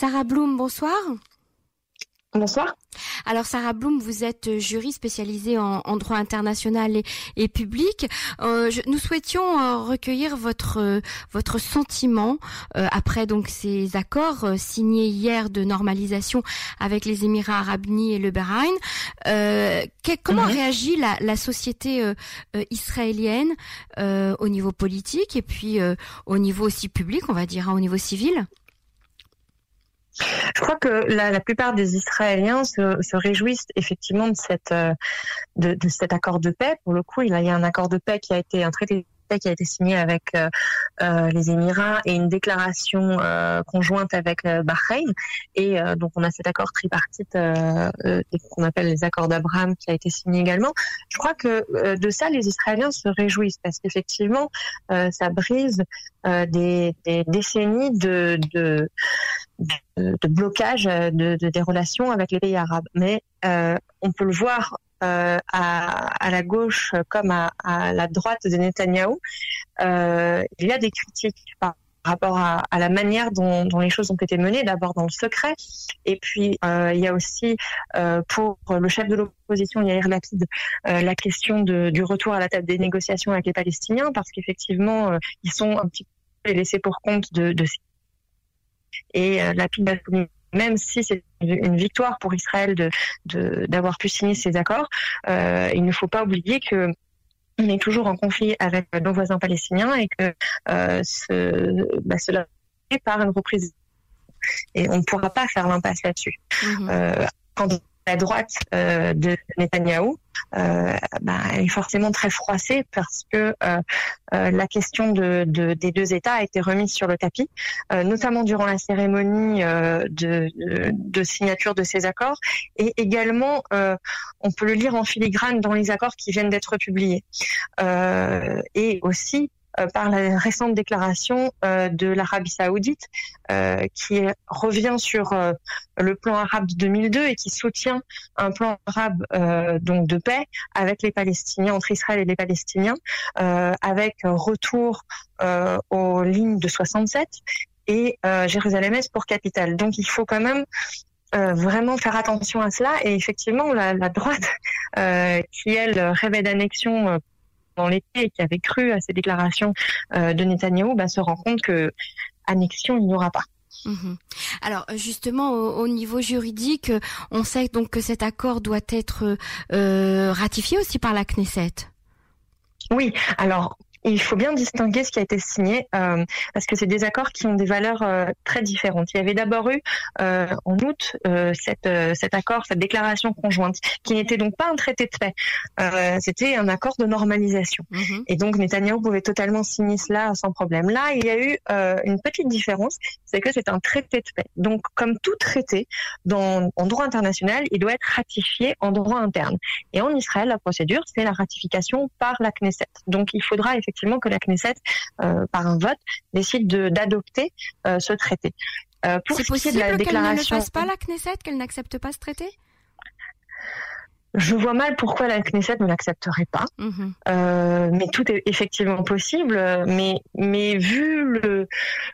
Sarah Bloom, bonsoir. Bonsoir. Alors Sarah Bloom, vous êtes euh, juriste spécialisée en, droit international et, public. Euh, nous souhaitions euh, recueillir votre votre sentiment après donc ces accords signés hier de normalisation avec les Émirats Arabes Unis et le Bahreïn. comment mhm. réagit la, la société israélienne au niveau politique et puis au niveau aussi public, on va dire, hein, au niveau civil? Je crois que la, plupart des Israéliens se, se, réjouissent effectivement de, cette, euh, cet accord de paix. Pour le coup, il y a un accord de paix qui a été un traité qui a été signé avec euh, euh les Émirats et une déclaration euh, conjointe avec le Bahreïn. Et donc on a cet accord tripartite qu'on appelle les accords d'Abraham qui a été signé également. Je crois que de ça les Israéliens se réjouissent parce qu'effectivement ça brise des, décennies de, blocage de, des relations avec les pays arabes. Mais on peut le voir euh, à, la gauche comme à, la droite de Netanyahou. il y a des critiques par rapport à, la manière dont, les choses ont été menées, d'abord dans le secret, et puis il y a aussi pour le chef de l'opposition Yair Lapid la question de, du retour à la table des négociations avec les Palestiniens, parce qu'effectivement ils sont un petit peu laissés pour compte de, de et euh, la même si c'est une victoire pour Israël de d'avoir pu signer ces accords, euh, il ne faut pas oublier que on est toujours en conflit avec nos voisins palestiniens et que euh, ce, bah, cela est par une reprise et on ne pourra pas faire l'impasse là-dessus. Mm-hmm. Euh, quand la droite euh, de Netanyahou euh, bah, est forcément très froissée parce que euh, euh, la question de, de, des deux États a été remise sur le tapis, euh, notamment durant la cérémonie de, de, signature de ces accords, et également on peut le lire en filigrane dans les accords qui viennent d'être publiés, et aussi par la récente déclaration euh, de l'Arabie saoudite euh, qui revient sur le plan arabe de 2002 et qui soutient un plan arabe donc de paix avec les Palestiniens, entre Israël et les Palestiniens, avec retour aux lignes de 67 et Jérusalem-Est pour capitale. Donc il faut quand même vraiment faire attention à cela. Et effectivement, la, la droite, qui elle rêvait d'annexion l'été et qui avait cru à ces déclarations euh, de Netanyahou, bah, se rend compte que annexion, il n'y aura pas. Mhm. Alors justement au, niveau juridique, on sait donc que cet accord doit être euh, ratifié aussi par la Knesset. Oui, alors il faut bien distinguer ce qui a été signé euh, parce que c'est des accords qui ont des valeurs euh, très différentes. Il y avait d'abord eu euh, en août euh, cette, euh, cet accord, cette déclaration conjointe, qui n'était donc pas un traité de paix. C'était un accord de normalisation. Mhm. Et donc Netanyahu pouvait totalement signer cela sans problème. Là, il y a eu une petite différence, c'est que c'est un traité de paix. Donc comme tout traité dans, en droit international, il doit être ratifié en droit interne. Et en Israël, la procédure, c'est la ratification par la Knesset. Donc il faudra effectivement effectivement que la Knesset, euh, par un vote, décide d'adopter euh, ce traité. Euh, pour C'est possible de la déclaration, ne fasse pas la Knesset, qu'elle n'accepte pas ce traité? Je vois mal pourquoi la Knesset ne l'accepterait pas, mhm. mais tout est effectivement possible. Mais mais vu le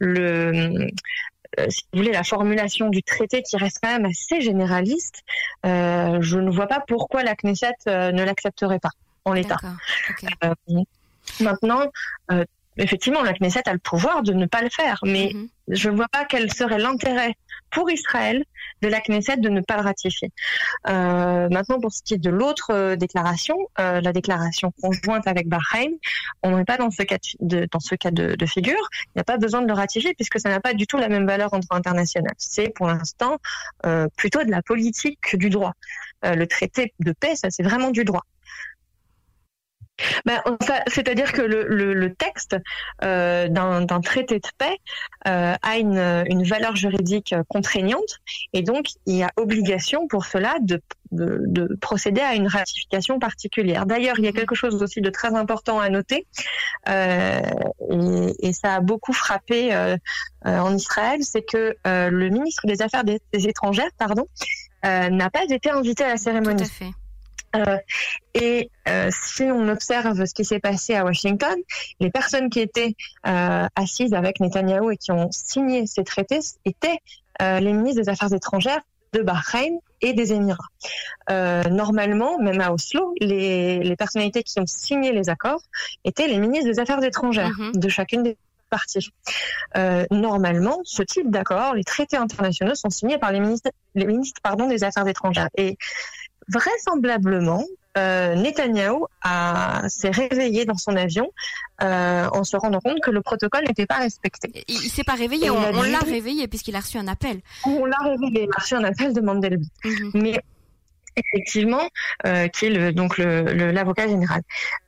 le si vous voulez, la formulation du traité qui reste quand même assez généraliste, je ne vois pas pourquoi la Knesset ne l'accepterait pas en l'état. Maintenant, euh, effectivement, la Knesset a le pouvoir de ne pas le faire, mais mhm. je ne vois pas quel serait l'intérêt pour Israël de la Knesset de ne pas le ratifier. Euh, maintenant, pour ce qui est de l'autre euh, déclaration, euh, la déclaration conjointe avec Bahreïn, on n'est pas dans ce cas de, dans ce cas de, de figure. Il n'y a pas besoin de le ratifier puisque ça n'a pas du tout la même valeur en droit international. C'est pour l'instant plutôt de la politique que du droit. Le traité de paix, ça c'est vraiment du droit. Ben, C'est-à-dire que le, le, le texte euh, d'un traité de paix euh, a une, une, valeur juridique contraignante et donc il y a obligation pour cela de, de, de procéder à une ratification particulière. D'ailleurs, il y a quelque chose aussi de très important à noter euh, et, et, ça a beaucoup frappé euh, euh, en Israël, c'est que euh, le ministre des Affaires des, étrangères, pardon, n'a pas été invité à la cérémonie. Tout à fait. Euh, et euh, si on observe ce qui s'est passé à Washington, les personnes qui étaient euh, assises avec Netanyahou et qui ont signé ces traités étaient les ministres des Affaires étrangères de Bahreïn et des Émirats. Normalement, même à Oslo, les, les, personnalités qui ont signé les accords étaient les ministres des Affaires étrangères mhm. de chacune des parties. Euh, normalement, ce type d'accord, les traités internationaux sont signés par les ministres, les ministres pardon, des Affaires étrangères. Et vraisemblablement, euh, Netanyahou s'est réveillé dans son avion euh, en se rendant compte que le protocole n'était pas respecté. Il, s'est pas réveillé, on, l'a réveillé puisqu'il a reçu un appel. On l'a réveillé, il a reçu un appel de Mandelby. Mhm. Mais effectivement, euh, qui est le, donc l'avocat général.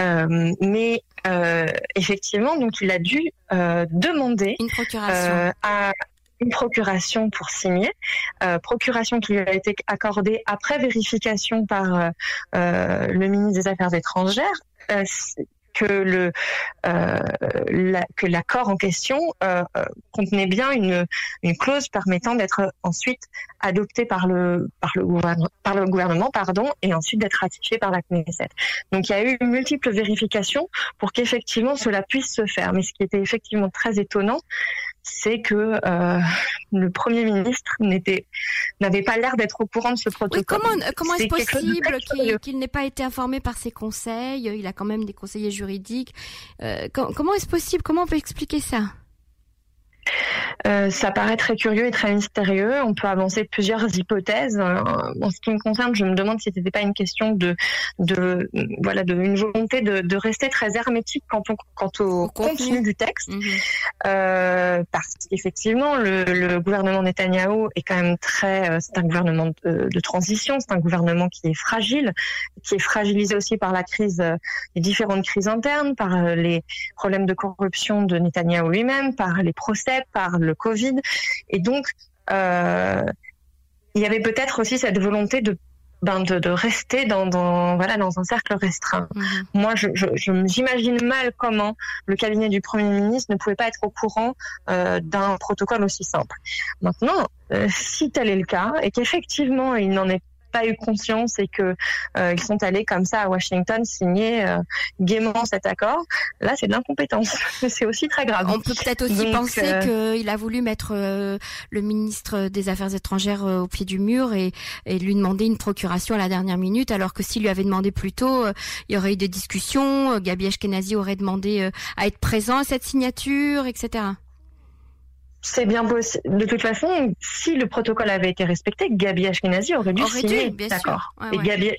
Euh, mais euh, effectivement, donc il a dû euh, demander une procuration à une procuration pour signer, euh, procuration qui lui a été accordée après vérification par euh, euh le ministre des Affaires étrangères. Euh, que le la, que l'accord en question contenait bien une, une clause permettant d'être ensuite adopté par le par le gouvernement par le gouvernement pardon et ensuite d'être ratifié par la Knesset. Donc il y a eu multiples vérifications pour qu'effectivement cela puisse se faire. Mais ce qui était effectivement très étonnant, c'est que euh, le Premier ministre n'était n'avait pas l'air d'être au courant de ce protocole. comment comment est-ce possible qu'il n'ait pas été informé par ses conseils? Il a quand même des conseillers juridiques. Euh, comment est-ce possible? Comment on peut expliquer ça? Euh, ça paraît très curieux et très mystérieux. On peut avancer plusieurs hypothèses. Euh, en ce qui me concerne, je me demande si c'était pas une question de, de voilà, de une volonté de, de rester très hermétique quant au, quant au contenu du texte, mhm. euh, parce qu'effectivement, le, le, gouvernement Netanyahou est quand même très, euh, c'est un gouvernement de, de transition, c'est un gouvernement qui est fragile, qui est fragilisé aussi par la crise, les différentes crises internes, par les problèmes de corruption de Netanyahou lui-même, par les procès, par le Covid. Et donc, euh, il y avait peut-être aussi cette volonté de ben de, rester dans, voilà dans un cercle restreint. Mhm. Moi, je, j'imagine mal comment le cabinet du Premier ministre ne pouvait pas être au courant euh, d'un protocole aussi simple. Maintenant, euh, si tel est le cas et qu'effectivement il n'en est pas eu conscience et que euh, ils sont allés comme ça à Washington signer euh, gaiement cet accord, là c'est de l'incompétence. c'est aussi très grave. On peut peut-être aussi penser euh, qu'il a voulu mettre le ministre des Affaires étrangères au pied du mur et, et, lui demander une procuration à la dernière minute, alors que s'il lui avait demandé plus tôt, il y aurait eu des discussions. Gabi Ashkenazi aurait demandé à être présent à cette signature, etc c'est bien possible. De toute façon, si le protocole avait été respecté, Gabi Ashkenazi aurait dû signer. D'accord. et Gabi,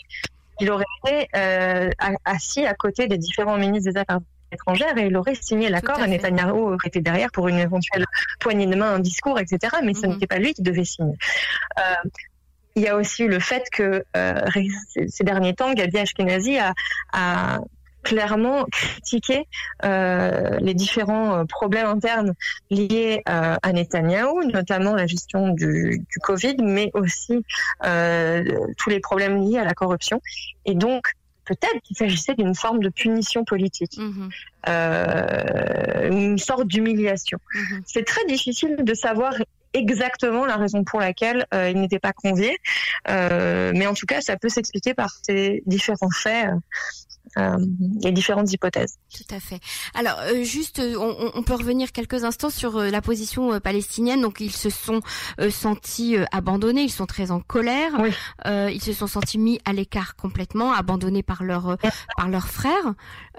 il aurait été euh, assis à côté des différents ministres des Affaires étrangères et il aurait signé l'accord et Netanyahu aurait été derrière pour une éventuelle poignée de main, un discours, etc. Mais ce mhm. n'était pas lui qui devait signer. Euh, il y a aussi le fait que euh, ces derniers temps, Gabi Ashkenazi a, a clairement critiquer euh, les différents euh, problèmes internes liés euh, à Netanyahou, notamment la gestion du, du Covid, mais aussi euh, tous les problèmes liés à la corruption. Et donc, peut-être qu'il s'agissait d'une forme de punition politique, euh, une sorte d'humiliation. Mm-hmm. C'est très difficile de savoir exactement la raison pour laquelle euh, il n'était pas convié, euh, mais en tout cas, ça peut s'expliquer par ces différents faits euh, les différentes hypothèses. Tout à fait. Alors, euh, juste, euh, on, on, peut revenir quelques instants sur la position palestinienne. Donc, ils se sont sentis abandonnés, ils sont très en colère, oui. ils se sont sentis mis à l'écart complètement, abandonnés par leurs par leurs frères.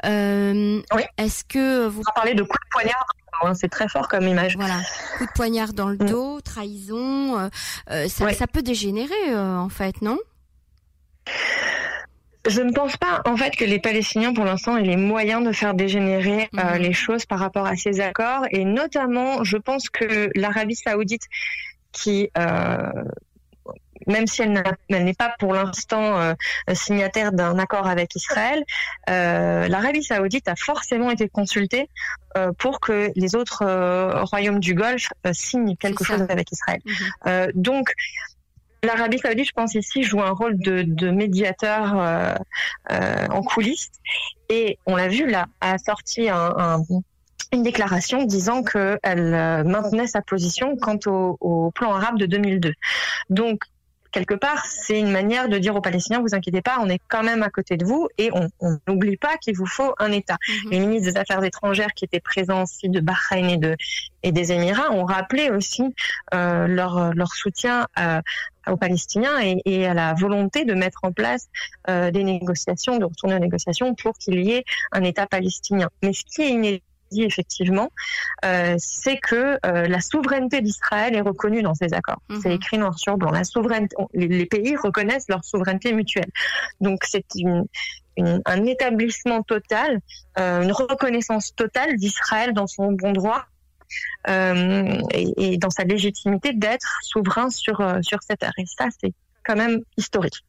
oui. Est-ce que vous on parlez de coups de poignard hein, c'est très fort comme image. Voilà, coup de poignard dans le mm. dos, trahison, ça, ça, peut dégénérer en fait, non? Je ne pense pas en fait que les Palestiniens pour l'instant aient les moyens de faire dégénérer euh, mhm. les choses par rapport à ces accords et notamment je pense que l'Arabie saoudite qui euh, même si elle n'est pas pour l'instant euh, signataire d'un accord avec Israël, euh, l'Arabie saoudite a forcément été consultée euh, pour que les autres royaumes du Golfe signent quelque chose avec Israël. Mhm. donc, L'Arabie Saoudite, je pense ici, joue un rôle de, de médiateur euh, euh, en coulisses. Et on l'a vu là, a sorti un, un, une déclaration disant qu'elle euh, maintenait sa position quant au, au, plan arabe de 2002. Donc, quelque part, c'est une manière de dire aux Palestiniens, vous inquiétez pas, on est quand même à côté de vous et on n'oublie pas qu'il vous faut un État. Mhm. Les ministres des Affaires étrangères qui étaient présents aussi de Bahreïn et, de, et des Émirats ont rappelé aussi euh, leur, leur soutien aux Palestiniens et, et, à la volonté de mettre en place euh, des négociations, de retourner aux négociations pour qu'il y ait un État palestinien. Mais ce qui est inédit, dit effectivement, euh, c'est que euh, la souveraineté d'Israël est reconnue dans ces accords. Mhm. C'est écrit noir sur blanc. La souveraineté, les, pays reconnaissent leur souveraineté mutuelle. Donc c'est une, un établissement total, euh, une reconnaissance totale d'Israël dans son bon droit. Et, et, dans sa légitimité d'être souverain sur sur cette terre. Et ça, c'est quand même historique.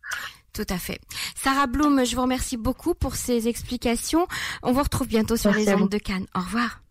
Tout à fait. Sarah Bloom, je vous remercie beaucoup pour ces explications. On vous retrouve bientôt sur les ondes de Cannes. Au revoir.